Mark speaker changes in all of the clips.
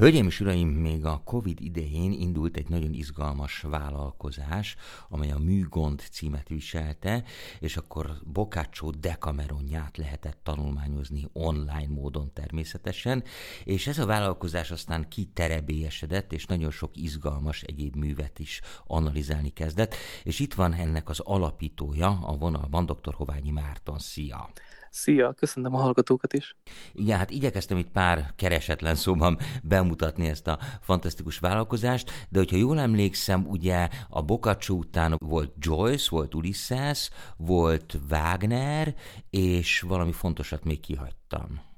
Speaker 1: Hölgyeim és uraim, még a Covid idején indult egy nagyon izgalmas vállalkozás, amely a Műgond címet viselte, és akkor Boccaccio Decameronját lehetett tanulmányozni online módon természetesen, és ez a vállalkozás aztán kiterebélyesedett, és nagyon sok izgalmas egyéb művet is analizálni kezdett, és itt van ennek az alapítója a vonalban, dr. Hoványi Márton. Szia!
Speaker 2: Szia, köszönöm a hallgatókat is.
Speaker 1: Igen, hát igyekeztem itt pár keresetlen szóban bemutatni ezt a fantasztikus vállalkozást, de hogyha jól emlékszem, ugye a Boccaccio után volt Joyce, volt Ulysses, volt Wagner, és valami fontosat még kihagytam.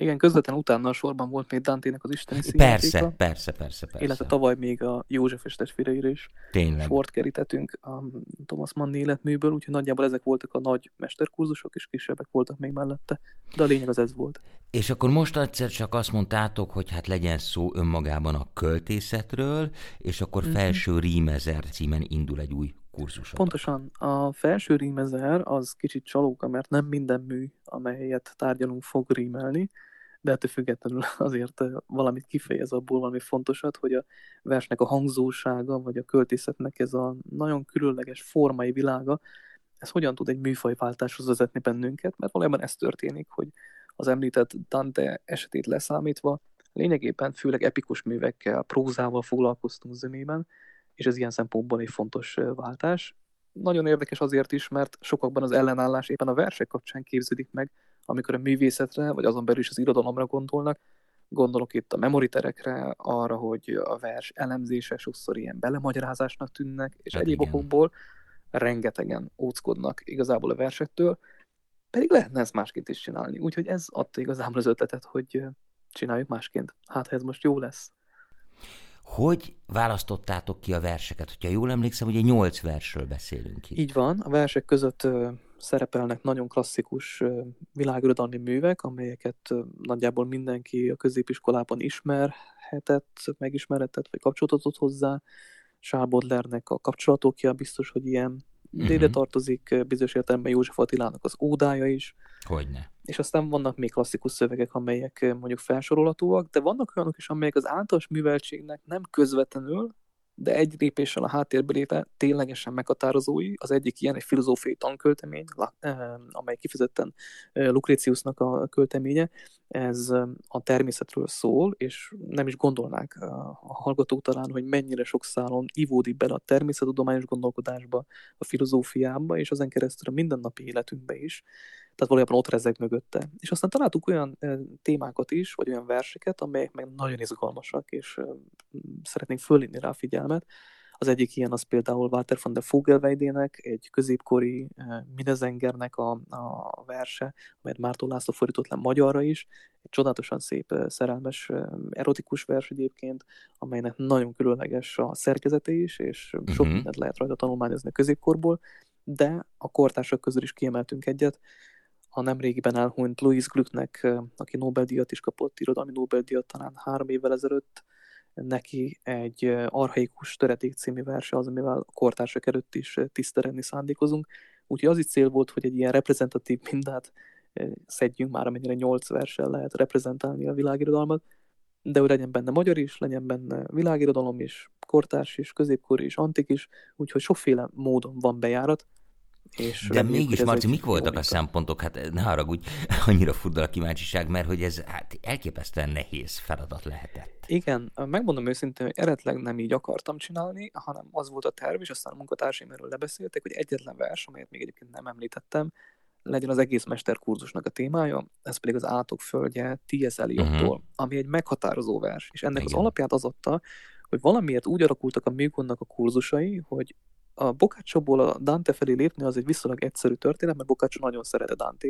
Speaker 2: Igen, közvetlen utána a sorban volt még Dante-nek az isteni
Speaker 1: Persze, persze, persze, persze.
Speaker 2: Illetve tavaly még a József és testvéreire is
Speaker 1: Tényleg.
Speaker 2: sort kerítettünk a Thomas Mann életműből, úgyhogy nagyjából ezek voltak a nagy mesterkurzusok, és kisebbek voltak még mellette. De a lényeg az ez volt.
Speaker 1: És akkor most egyszer csak azt mondtátok, hogy hát legyen szó önmagában a költészetről, és akkor mm-hmm. felső rímezer címen indul egy új kurzus.
Speaker 2: Pontosan. A felső rímezer az kicsit csalóka, mert nem minden mű, amelyet tárgyalunk, fog rímelni, de ettől függetlenül azért valamit kifejez abból valami fontosat, hogy a versnek a hangzósága, vagy a költészetnek ez a nagyon különleges formai világa, ez hogyan tud egy műfajváltáshoz vezetni bennünket, mert valójában ez történik, hogy az említett Dante esetét leszámítva, lényegében főleg epikus művekkel, prózával foglalkoztunk zömében, és ez ilyen szempontból egy fontos váltás. Nagyon érdekes azért is, mert sokakban az ellenállás éppen a versek kapcsán képződik meg, amikor a művészetre, vagy azon belül is az irodalomra gondolnak, gondolok itt a memoriterekre, arra, hogy a vers elemzése sokszor ilyen belemagyarázásnak tűnnek, és hát egyéb igen. okokból rengetegen óckodnak igazából a versektől, pedig lehetne ezt másként is csinálni. Úgyhogy ez adta igazából az ötletet, hogy csináljuk másként. Hát, ha ez most jó lesz.
Speaker 1: Hogy választottátok ki a verseket? Hogyha jól emlékszem, ugye nyolc versről beszélünk itt.
Speaker 2: Így van, a versek között szerepelnek nagyon klasszikus világirodalmi művek, amelyeket nagyjából mindenki a középiskolában ismerhetett, megismerhetett, vagy kapcsolatot hozzá. Baudelaire-nek a kapcsolatokja biztos, hogy ilyen. Uh-huh. Ide tartozik bizonyos értelemben József Attilának az ódája is.
Speaker 1: Hogyne.
Speaker 2: És aztán vannak még klasszikus szövegek, amelyek mondjuk felsorolhatóak, de vannak olyanok is, amelyek az általános műveltségnek nem közvetlenül, de egy lépéssel a háttérbe lépve ténylegesen meghatározói. Az egyik ilyen egy filozófiai tanköltemény, amely kifejezetten Lucretiusnak a költeménye. Ez a természetről szól, és nem is gondolnák a hallgatók talán, hogy mennyire sok szálon ivódik bele a természettudományos gondolkodásba, a filozófiába, és ezen keresztül a mindennapi életünkbe is tehát valójában ott rezeg mögötte. És aztán találtuk olyan témákat is, vagy olyan verseket, amelyek meg nagyon izgalmasak, és szeretnénk fölínni rá a figyelmet. Az egyik ilyen az például Walter van der Vogelweidének, egy középkori e, Minezengernek a, a verse, amelyet Mártó László fordított le magyarra is. Egy csodálatosan szép, szerelmes, erotikus vers egyébként, amelynek nagyon különleges a szerkezete is, és sok uh-huh. mindent lehet rajta tanulmányozni a középkorból, de a kortársak közül is kiemeltünk egyet, a nemrégiben elhunyt Louis Glucknek, aki Nobel-díjat is kapott, irodalmi Nobel-díjat talán három évvel ezelőtt, neki egy arhaikus töredék című verse az, amivel a kortársak előtt is tiszteredni szándékozunk. Úgyhogy az is cél volt, hogy egy ilyen reprezentatív mindát szedjünk már, amennyire nyolc versen lehet reprezentálni a világirodalmat, de hogy legyen benne magyar is, legyen benne világirodalom is, kortárs is, középkori is, antik is, úgyhogy sokféle módon van bejárat,
Speaker 1: és De mégis, Marci, mik voltak a szempontok? Hát ne haragudj, annyira fuddal a kíváncsiság, mert hogy ez hát elképesztően nehéz feladat lehetett.
Speaker 2: Igen, megmondom őszintén, hogy eredetileg nem így akartam csinálni, hanem az volt a terv, és aztán a munkatársaim erről lebeszéltek, hogy egyetlen vers, amelyet még egyébként nem említettem, legyen az egész mesterkurzusnak a témája, ez pedig az Átok földje T.S. Eliot-tól, uh-huh. ami egy meghatározó vers. És ennek Igen. az alapját az adta, hogy valamiért úgy alakultak a műgonnak a kurzusai, hogy a Boccaccio-ból a Dante felé lépni az egy viszonylag egyszerű történet, mert Boccaccio nagyon szerette dante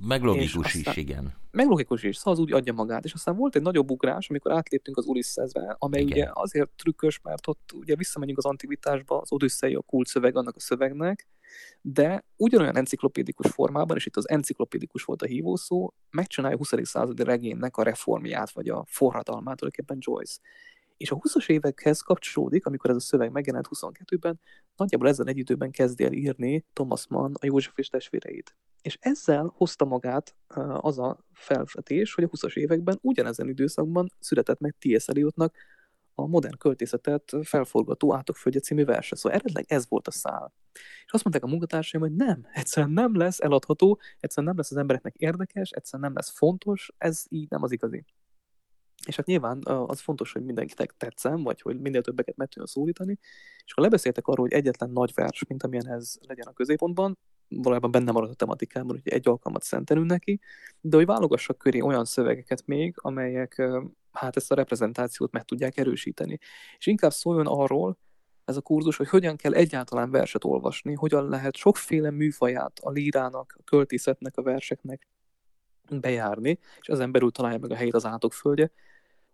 Speaker 1: Meg logikus is, igen.
Speaker 2: Meg logikus is, szóval az úgy adja magát. És aztán volt egy nagyobb ugrás, amikor átléptünk az Ulyssesbe, amely igen. ugye azért trükkös, mert ott ugye visszamegyünk az antikvitásba, az Odyssey a kult szöveg annak a szövegnek, de ugyanolyan enciklopédikus formában, és itt az enciklopédikus volt a hívószó, megcsinálja a 20. századi regénynek a reformját, vagy a forradalmát, tulajdonképpen Joyce. És a 20-as évekhez kapcsolódik, amikor ez a szöveg megjelent 22-ben, nagyjából ezen egy időben kezdi el írni Thomas Mann a József és testvéreit. És ezzel hozta magát az a felvetés, hogy a 20-as években ugyanezen időszakban született meg T.S. Eliotnak a modern költészetet felforgató Átokföldje című verse. Szóval eredetileg ez volt a szál. És azt mondták a munkatársaim, hogy nem, egyszerűen nem lesz eladható, egyszerűen nem lesz az embereknek érdekes, egyszerűen nem lesz fontos, ez így nem az igazi. És hát nyilván az fontos, hogy mindenkinek tetszem, vagy hogy minél többeket meg tudjon szólítani, és akkor lebeszéltek arról, hogy egyetlen nagy vers, mint amilyen ez legyen a középpontban, valójában benne maradt a tematikában, hogy egy alkalmat szentelünk neki, de hogy válogassak köré olyan szövegeket még, amelyek hát ezt a reprezentációt meg tudják erősíteni. És inkább szóljon arról, ez a kurzus, hogy hogyan kell egyáltalán verset olvasni, hogyan lehet sokféle műfaját a lírának, a költészetnek, a verseknek bejárni, és ezen belül találja meg a helyét az átokföldje.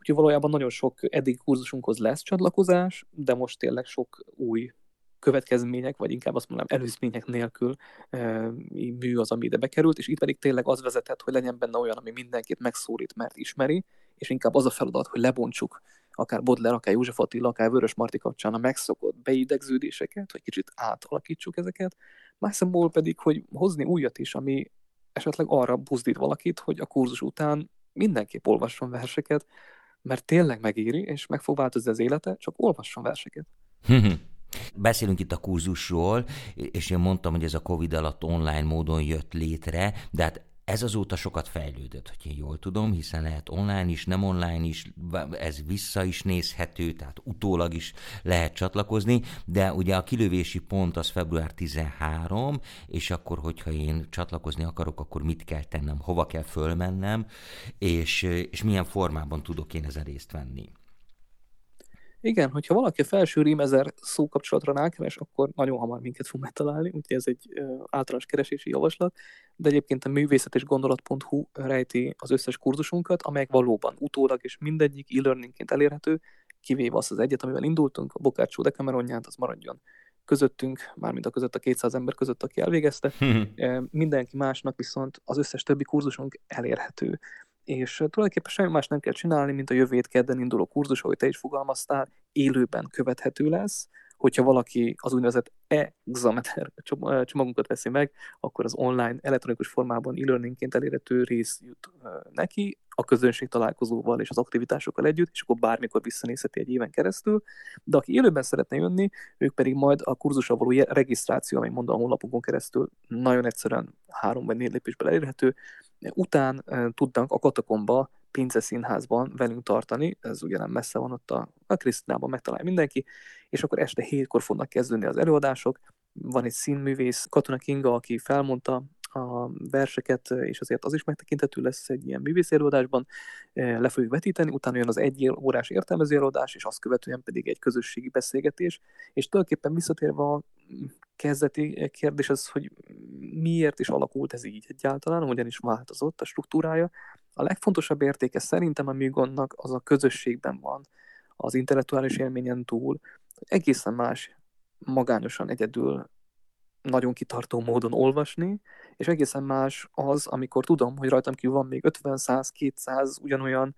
Speaker 2: Úgyhogy valójában nagyon sok eddig kurzusunkhoz lesz csatlakozás, de most tényleg sok új következmények, vagy inkább azt mondanám előzmények nélkül e, mű az, ami ide bekerült, és itt pedig tényleg az vezetett, hogy legyen benne olyan, ami mindenkit megszólít, mert ismeri, és inkább az a feladat, hogy lebontsuk akár Bodler, akár József Attila, akár Vörös Marti kapcsán a megszokott beidegződéseket, hogy kicsit átalakítsuk ezeket, más szemból pedig, hogy hozni újat is, ami esetleg arra buzdít valakit, hogy a kurzus után mindenképp olvasson verseket, mert tényleg megéri, és meg fog változni az élete, csak olvasson verseket.
Speaker 1: Beszélünk itt a kurzusról, és én mondtam, hogy ez a Covid alatt online módon jött létre, de hát ez azóta sokat fejlődött, hogy én jól tudom, hiszen lehet online is, nem online is, ez vissza is nézhető, tehát utólag is lehet csatlakozni, de ugye a kilövési pont az február 13, és akkor, hogyha én csatlakozni akarok, akkor mit kell tennem, hova kell fölmennem, és, és milyen formában tudok én ezen részt venni.
Speaker 2: Igen, hogyha valaki a felső rímezer szókapcsolatra rákeres, akkor nagyon hamar minket fog megtalálni, úgyhogy ez egy általános keresési javaslat, de egyébként a művészet és gondolat.hu rejti az összes kurzusunkat, amelyek valóban utólag és mindegyik e-learningként elérhető, kivéve azt az egyet, amivel indultunk, a Bokácsó Decameronját, az maradjon közöttünk, mármint a között a 200 ember között, aki elvégezte. Mindenki másnak viszont az összes többi kurzusunk elérhető és tulajdonképpen semmi más nem kell csinálni, mint a jövő kedden induló kurzus, ahogy te is fogalmaztál, élőben követhető lesz, hogyha valaki az úgynevezett e-exameter csomagunkat veszi meg, akkor az online elektronikus formában e-learningként elérhető rész jut neki, a közönség találkozóval és az aktivitásokkal együtt, és akkor bármikor visszanézheti egy éven keresztül, de aki élőben szeretne jönni, ők pedig majd a kurzusra való regisztráció, ami mondom a honlapunkon keresztül nagyon egyszerűen három vagy négy lépésben elérhető, után tudnak a katakomba Pince Színházban velünk tartani, ez ugye nem messze van ott a, a Krisztinában, megtalálja mindenki, és akkor este hétkor fognak kezdődni az előadások. Van egy színművész, Katona Kinga, aki felmondta a verseket, és azért az is megtekintető lesz egy ilyen művész előadásban, le fogjuk vetíteni, utána jön az egy órás értelmező előadás, és azt követően pedig egy közösségi beszélgetés, és tulajdonképpen visszatérve a kezdeti kérdés az, hogy miért is alakult ez így egyáltalán, hogyan is változott a struktúrája. A legfontosabb értéke szerintem a műgondnak az a közösségben van, az intellektuális élményen túl, egészen más magányosan egyedül nagyon kitartó módon olvasni, és egészen más az, amikor tudom, hogy rajtam kívül van még 50, 100, 200 ugyanolyan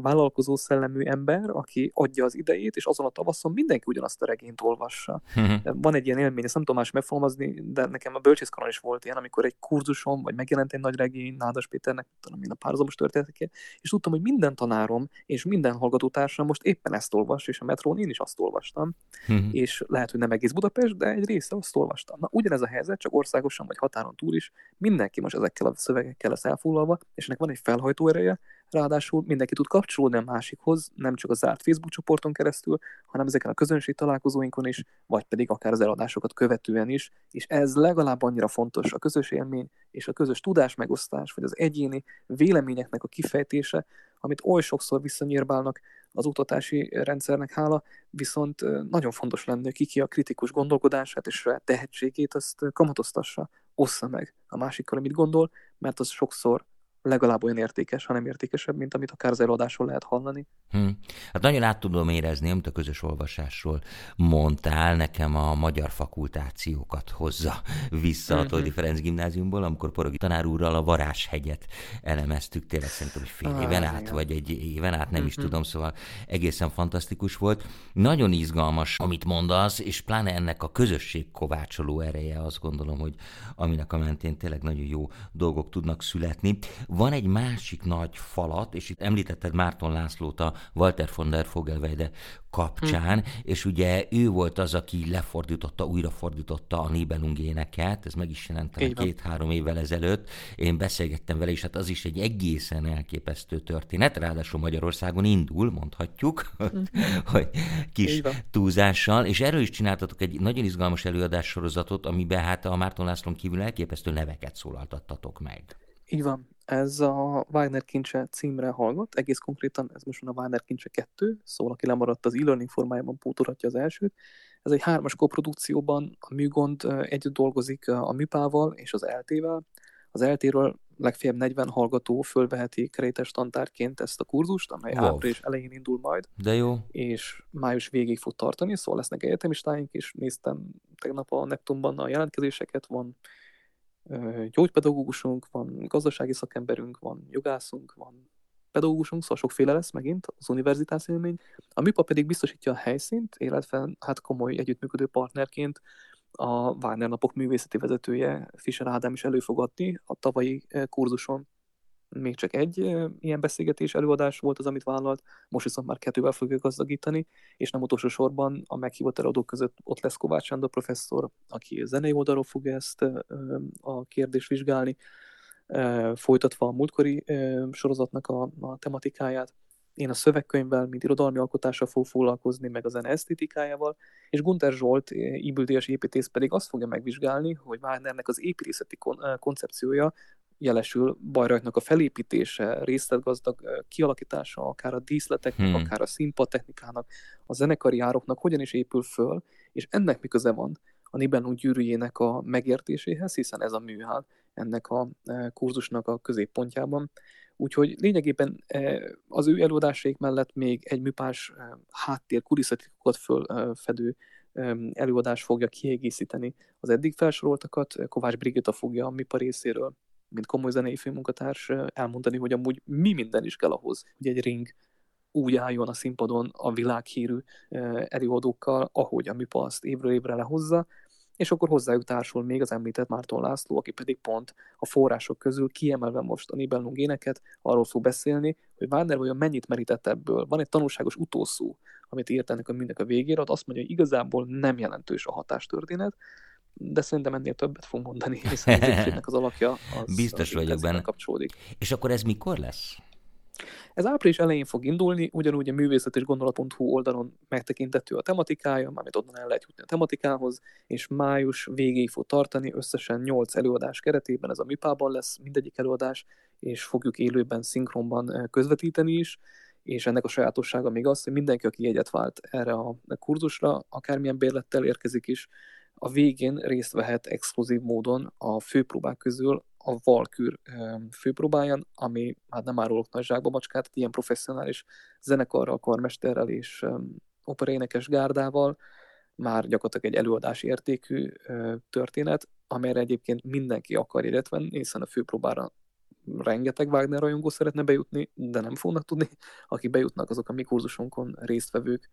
Speaker 2: vállalkozó szellemű ember, aki adja az idejét, és azon a tavaszon mindenki ugyanazt a regényt olvassa. Uh-huh. Van egy ilyen élmény, ezt nem tudom más megfogalmazni, de nekem a bölcsészkaron is volt ilyen, amikor egy kurzuson, vagy megjelent egy nagy regény, Nádas Péternek, tudom én a párhuzamos történetek, és tudtam, hogy minden tanárom és minden hallgatótársam most éppen ezt olvas, és a metrón én is azt olvastam, uh-huh. és lehet, hogy nem egész Budapest, de egy része azt olvastam. Na, ugyanez a helyzet, csak országosan vagy határon túl is, mindenki most ezekkel a szövegekkel lesz elfoglalva, és ennek van egy felhajtó ereje, Ráadásul mindenki tud kapcsolódni a másikhoz, nem csak a zárt Facebook csoporton keresztül, hanem ezeken a közönség találkozóinkon is, vagy pedig akár az eladásokat követően is, és ez legalább annyira fontos a közös élmény és a közös tudás megosztás, vagy az egyéni véleményeknek a kifejtése, amit oly sokszor visszanyírbálnak az oktatási rendszernek hála, viszont nagyon fontos lenne, hogy ki a kritikus gondolkodását és a tehetségét azt kamatoztassa, ossza meg a másikkal, amit gondol, mert az sokszor legalább olyan értékes, hanem értékesebb, mint amit akár az előadásról lehet hallani.
Speaker 1: Hm. Hát nagyon át tudom érezni, amit a közös olvasásról mondtál, nekem a magyar fakultációkat hozza vissza a Toldi mhm. Ferenc gimnáziumból, amikor Porogi tanár úrral a Varázshegyet elemeztük, tényleg szerintem, hogy fél ah, éven át, igen. vagy egy éven át, nem is mhm. tudom, szóval egészen fantasztikus volt. Nagyon izgalmas, amit mondasz, és pláne ennek a közösség kovácsoló ereje, azt gondolom, hogy aminek a mentén tényleg nagyon jó dolgok tudnak születni. Van egy másik nagy falat, és itt említetted Márton Lászlót a Walter von der Vogelweide kapcsán, hm. és ugye ő volt az, aki lefordította, újrafordította a Nibelungéneket, ez meg is jelent két-három évvel ezelőtt. Én beszélgettem vele, és hát az is egy egészen elképesztő történet, ráadásul Magyarországon indul, mondhatjuk, hm. hogy kis túlzással, és erről is csináltatok egy nagyon izgalmas előadássorozatot, amiben hát a Márton Lászlón kívül elképesztő neveket szólaltattatok meg.
Speaker 2: Így van. Ez a Wagner kincse címre hallgat, egész konkrétan ez most a Wagner kincse 2, szóval aki lemaradt az e-learning formájában pótolhatja az elsőt. Ez egy hármas koprodukcióban, a Műgond együtt dolgozik a Műpával és az LT-vel. Az LT-ről legfeljebb 40 hallgató fölveheti kerétes tantárként ezt a kurzust, amely wow. április elején indul majd.
Speaker 1: De jó.
Speaker 2: És május végig fog tartani, szóval lesznek egyetemistáink, és néztem tegnap a Nektumban a jelentkezéseket, van gyógypedagógusunk, van gazdasági szakemberünk, van jogászunk, van pedagógusunk, szóval sokféle lesz megint az univerzitás élmény. A MIPA pedig biztosítja a helyszínt, illetve hát komoly együttműködő partnerként a Wagner napok művészeti vezetője Fischer Ádám is előfogadni a tavalyi kurzuson még csak egy ilyen beszélgetés előadás volt az, amit vállalt, most viszont már kettővel fogja gazdagítani, és nem utolsó sorban a meghívott előadók között ott lesz Kovács Sándor professzor, aki zenei oldalról fogja ezt a kérdést vizsgálni, folytatva a múltkori sorozatnak a, a tematikáját. Én a szövegkönyvvel, mint irodalmi alkotással fog foglalkozni, meg a zene esztétikájával, és Gunter Zsolt, íbüldélyes építész pedig azt fogja megvizsgálni, hogy Wagnernek az építészeti kon- koncepciója jelesül bajrajtnak a felépítése, részletgazdag kialakítása, akár a díszleteknek, hmm. akár a színpadtechnikának, a zenekari ároknak hogyan is épül föl, és ennek mi köze van a Nibelung gyűrűjének a megértéséhez, hiszen ez a műhál ennek a kurzusnak a középpontjában. Úgyhogy lényegében az ő előadásaik mellett még egy műpás háttér kulisszatikokat fölfedő előadás fogja kiegészíteni az eddig felsoroltakat. Kovács Brigitta fogja a MIPA részéről mint komoly zenei főmunkatárs elmondani, hogy amúgy mi minden is kell ahhoz, hogy egy ring úgy álljon a színpadon a világhírű előadókkal, ahogy a MIPA azt évről évre lehozza, és akkor hozzájuk társul még az említett Márton László, aki pedig pont a források közül kiemelve most a Nibelung éneket, arról fog beszélni, hogy Wagner vajon mennyit merített ebből. Van egy tanulságos utószó, amit írt ennek a mindnek a végére, azt mondja, hogy igazából nem jelentős a hatástörténet, de szerintem ennél többet fog mondani, hiszen az az alakja az,
Speaker 1: Biztos
Speaker 2: az
Speaker 1: vagyok benne.
Speaker 2: kapcsolódik.
Speaker 1: És akkor ez mikor lesz?
Speaker 2: Ez április elején fog indulni, ugyanúgy a művészet és gondolat.hu oldalon megtekintettő a tematikája, amit onnan el lehet jutni a tematikához, és május végéig fog tartani, összesen 8 előadás keretében, ez a MIPA-ban lesz mindegyik előadás, és fogjuk élőben, szinkronban közvetíteni is, és ennek a sajátossága még az, hogy mindenki, aki jegyet vált erre a kurzusra, akármilyen bérlettel érkezik is, a végén részt vehet exkluzív módon a főpróbák közül a Valkür főpróbáján, ami hát nem árulok nagy zsákba macskát, ilyen professzionális zenekarral, karmesterrel és operaénekes gárdával, már gyakorlatilag egy előadás értékű történet, amelyre egyébként mindenki akar jegyet venni, hiszen a főpróbára rengeteg Wagner rajongó szeretne bejutni, de nem fognak tudni. Akik bejutnak, azok a mi kurzusunkon résztvevők,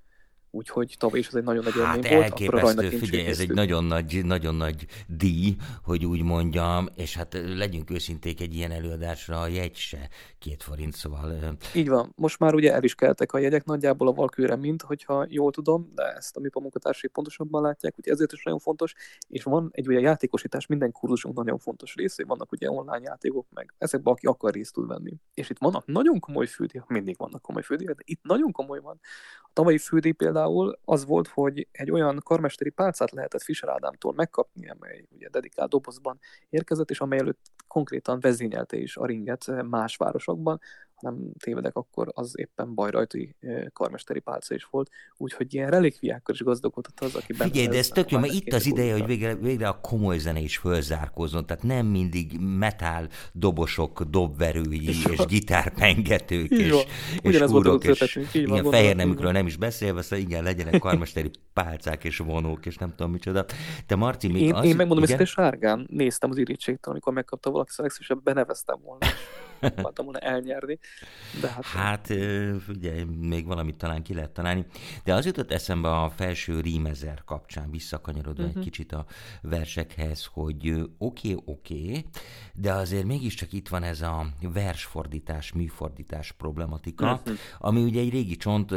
Speaker 2: úgyhogy tavaly is ez egy nagyon nagy
Speaker 1: hát
Speaker 2: élmény volt.
Speaker 1: Elképesztő, figyelj, ez egy nagyon nagy, nagyon nagy díj, hogy úgy mondjam, és hát legyünk őszinték egy ilyen előadásra, a jegy se két forint, szóval...
Speaker 2: Így van, most már ugye el is keltek a jegyek nagyjából a valkőre, mint hogyha jól tudom, de ezt a mi munkatársai pontosabban látják, úgyhogy ezért is nagyon fontos, és van egy ugye játékosítás, minden kurzusunk nagyon fontos része, vannak ugye online játékok, meg ezekben, aki akar részt tud venni. És itt vannak nagyon komoly fődíjak, mindig vannak komoly fődíjak, de itt nagyon komoly van. A tavalyi fődíj például az volt, hogy egy olyan karmesteri pálcát lehetett Fischer Ádámtól megkapni, amely ugye dedikált dobozban érkezett, és amely előtt konkrétan vezényelte is a ringet más városokban, nem tévedek, akkor az éppen bajrajti karmesteri pálca is volt, úgyhogy ilyen relikviákkal is gazdagodott az, aki
Speaker 1: benne. Figyelj, de ez tök jó, mert itt az ideje, hogy végre, végre a komoly zene is fölzárkózzon, tehát nem mindig metál dobosok, dobverői és gitárpengetők és, és úrok, és igen, fehér nemükről nem is beszélve, szóval igen, legyenek karmesteri pálcák és vonók, és nem tudom micsoda. Te Marci, még
Speaker 2: én,
Speaker 1: az...
Speaker 2: Én megmondom, hogy sárgán néztem az irítségtől, amikor megkapta valaki, szóval legszívesebb beneveztem volna. Akartam volna elnyerni. De hát,
Speaker 1: hát ugye, még valamit talán ki lehet találni. De az jutott eszembe a felső rímezer kapcsán, visszakanyarodva uh-huh. egy mhm. kicsit a versekhez, hogy oké, okay, oké, okay, de azért mégiscsak itt van ez a versfordítás, műfordítás problematika, uh-huh. ami ugye egy régi csont,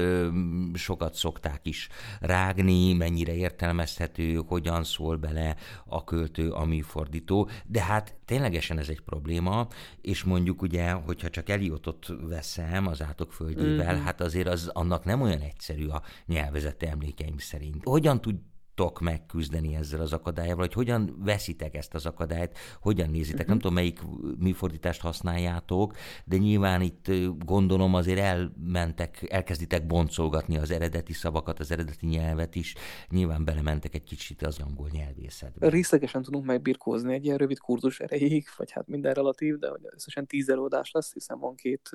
Speaker 1: sokat szokták is rágni, mennyire értelmezhető, hogyan szól bele a költő, a műfordító, de hát ténylegesen ez egy probléma, és mondjuk ugye, hogyha csak Eliotot veszem az átok földjével, mm-hmm. hát azért az annak nem olyan egyszerű a nyelvezete emlékeim szerint. Hogyan tud tudtok megküzdeni ezzel az akadályával, hogy hogyan veszitek ezt az akadályt, hogyan nézitek. Nem tudom, melyik műfordítást használjátok, de nyilván itt gondolom azért elmentek, elkezditek boncolgatni az eredeti szavakat, az eredeti nyelvet is, nyilván belementek egy kicsit az angol nyelvészetbe.
Speaker 2: Részlegesen tudunk megbirkózni egy ilyen rövid kurzus erejéig, vagy hát minden relatív, de hogy összesen tíz előadás lesz, hiszen van két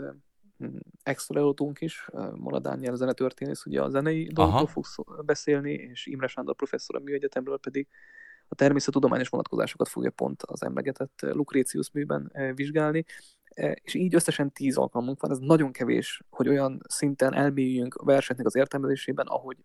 Speaker 2: extra előadónk is, Mola Dániel zenetörténész, ugye a zenei dolgokról fog beszélni, és Imre Sándor professzor a műegyetemről pedig a természettudományos vonatkozásokat fogja pont az emlegetett Lucretius műben vizsgálni, és így összesen tíz alkalmunk van, ez nagyon kevés, hogy olyan szinten elmélyüljünk a versenynek az értelmezésében, ahogy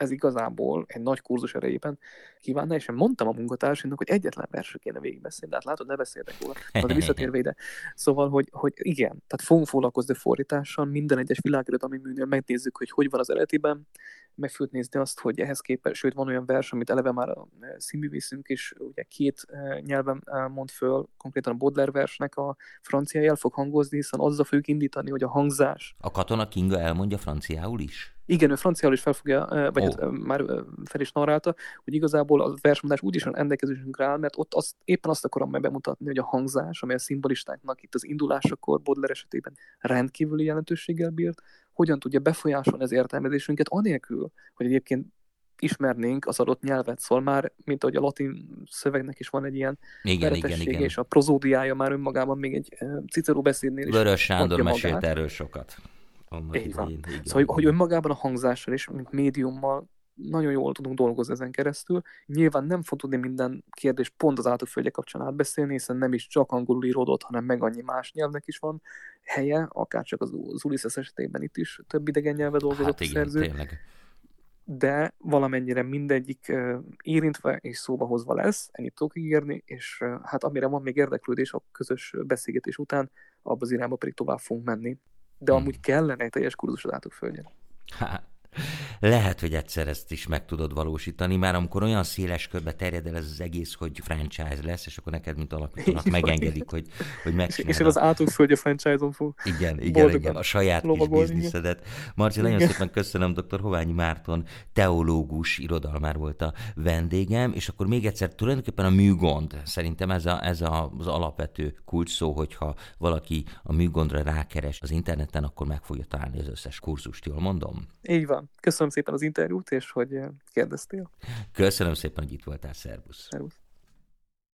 Speaker 2: ez igazából egy nagy kurzus erejében kívánna, és én mondtam a munkatársainak, hogy egyetlen versről kéne végigbeszélni, de hát látod, ne beszéltek róla, de visszatérve ide. Szóval, hogy, hogy igen, tehát fogunk foglalkozni fordítással, minden egyes világirodalmi műnél megnézzük, hogy hogy van az eredetiben, meg fogjuk nézni azt, hogy ehhez képest, sőt van olyan vers, amit eleve már a színművészünk is ugye két e, nyelven e, mond föl, konkrétan a Baudelaire versnek a francia el fog hangozni, hiszen azzal fogjuk indítani, hogy a hangzás.
Speaker 1: A katona Kinga elmondja franciául is?
Speaker 2: Igen, ő franciául is fel fogja, vagy oh. hát már fel is narrálta, hogy igazából a versmondás úgy is rendelkezésünkre áll, mert ott azt, éppen azt akarom meg bemutatni, hogy a hangzás, amely a szimbolistáknak itt az indulásakor Baudelaire esetében rendkívüli jelentőséggel bírt, hogyan tudja befolyásolni az értelmezésünket, anélkül, hogy egyébként ismernénk az adott nyelvet, szóval már, mint ahogy a latin szövegnek is van egy ilyen
Speaker 1: igen, igen, igen.
Speaker 2: és a prozódiája már önmagában még egy Cicero beszédnél is
Speaker 1: Vörös Sándor mesélt erről sokat.
Speaker 2: Így van. Igen, szóval, hogy önmagában a hangzással és mint médiummal nagyon jól tudunk dolgozni ezen keresztül. Nyilván nem fog tudni minden kérdés pont az átlagföldje kapcsán átbeszélni, hiszen nem is csak angolul íródott, hanem meg annyi más nyelvnek is van helye, akár csak az, az Ulysses esetében itt is több idegen nyelve dolgozott hát igen, a szerző. Tényleg. De valamennyire mindegyik érintve és szóba hozva lesz, ennyit tudok ígérni, és hát amire van még érdeklődés a közös beszélgetés után, abba az irányba pedig tovább fogunk menni. De hmm. amúgy kellene egy teljes kurzus az átlagföldjén.
Speaker 1: Hát, lehet, hogy egyszer ezt is meg tudod valósítani, már amikor olyan széles körbe terjed el ez az egész, hogy franchise lesz, és akkor neked, mint alapítónak megengedik, hogy, hogy megcsinálod.
Speaker 2: És én az átúszföldje franchise-on fog
Speaker 1: Igen, igen, igen, a saját kis bizniszedet. Marci, nagyon szépen köszönöm, dr. Hoványi Márton, teológus, irodalmár volt a vendégem, és akkor még egyszer tulajdonképpen a műgond, szerintem ez, a, ez a, az alapvető kulcs szó, hogyha valaki a műgondra rákeres az interneten, akkor meg fogja találni az összes kurzust, jól mondom?
Speaker 2: Így van. Köszönöm szépen az interjút, és hogy kérdeztél.
Speaker 1: Köszönöm szépen, hogy itt voltál. Szervusz.
Speaker 2: Szervusz.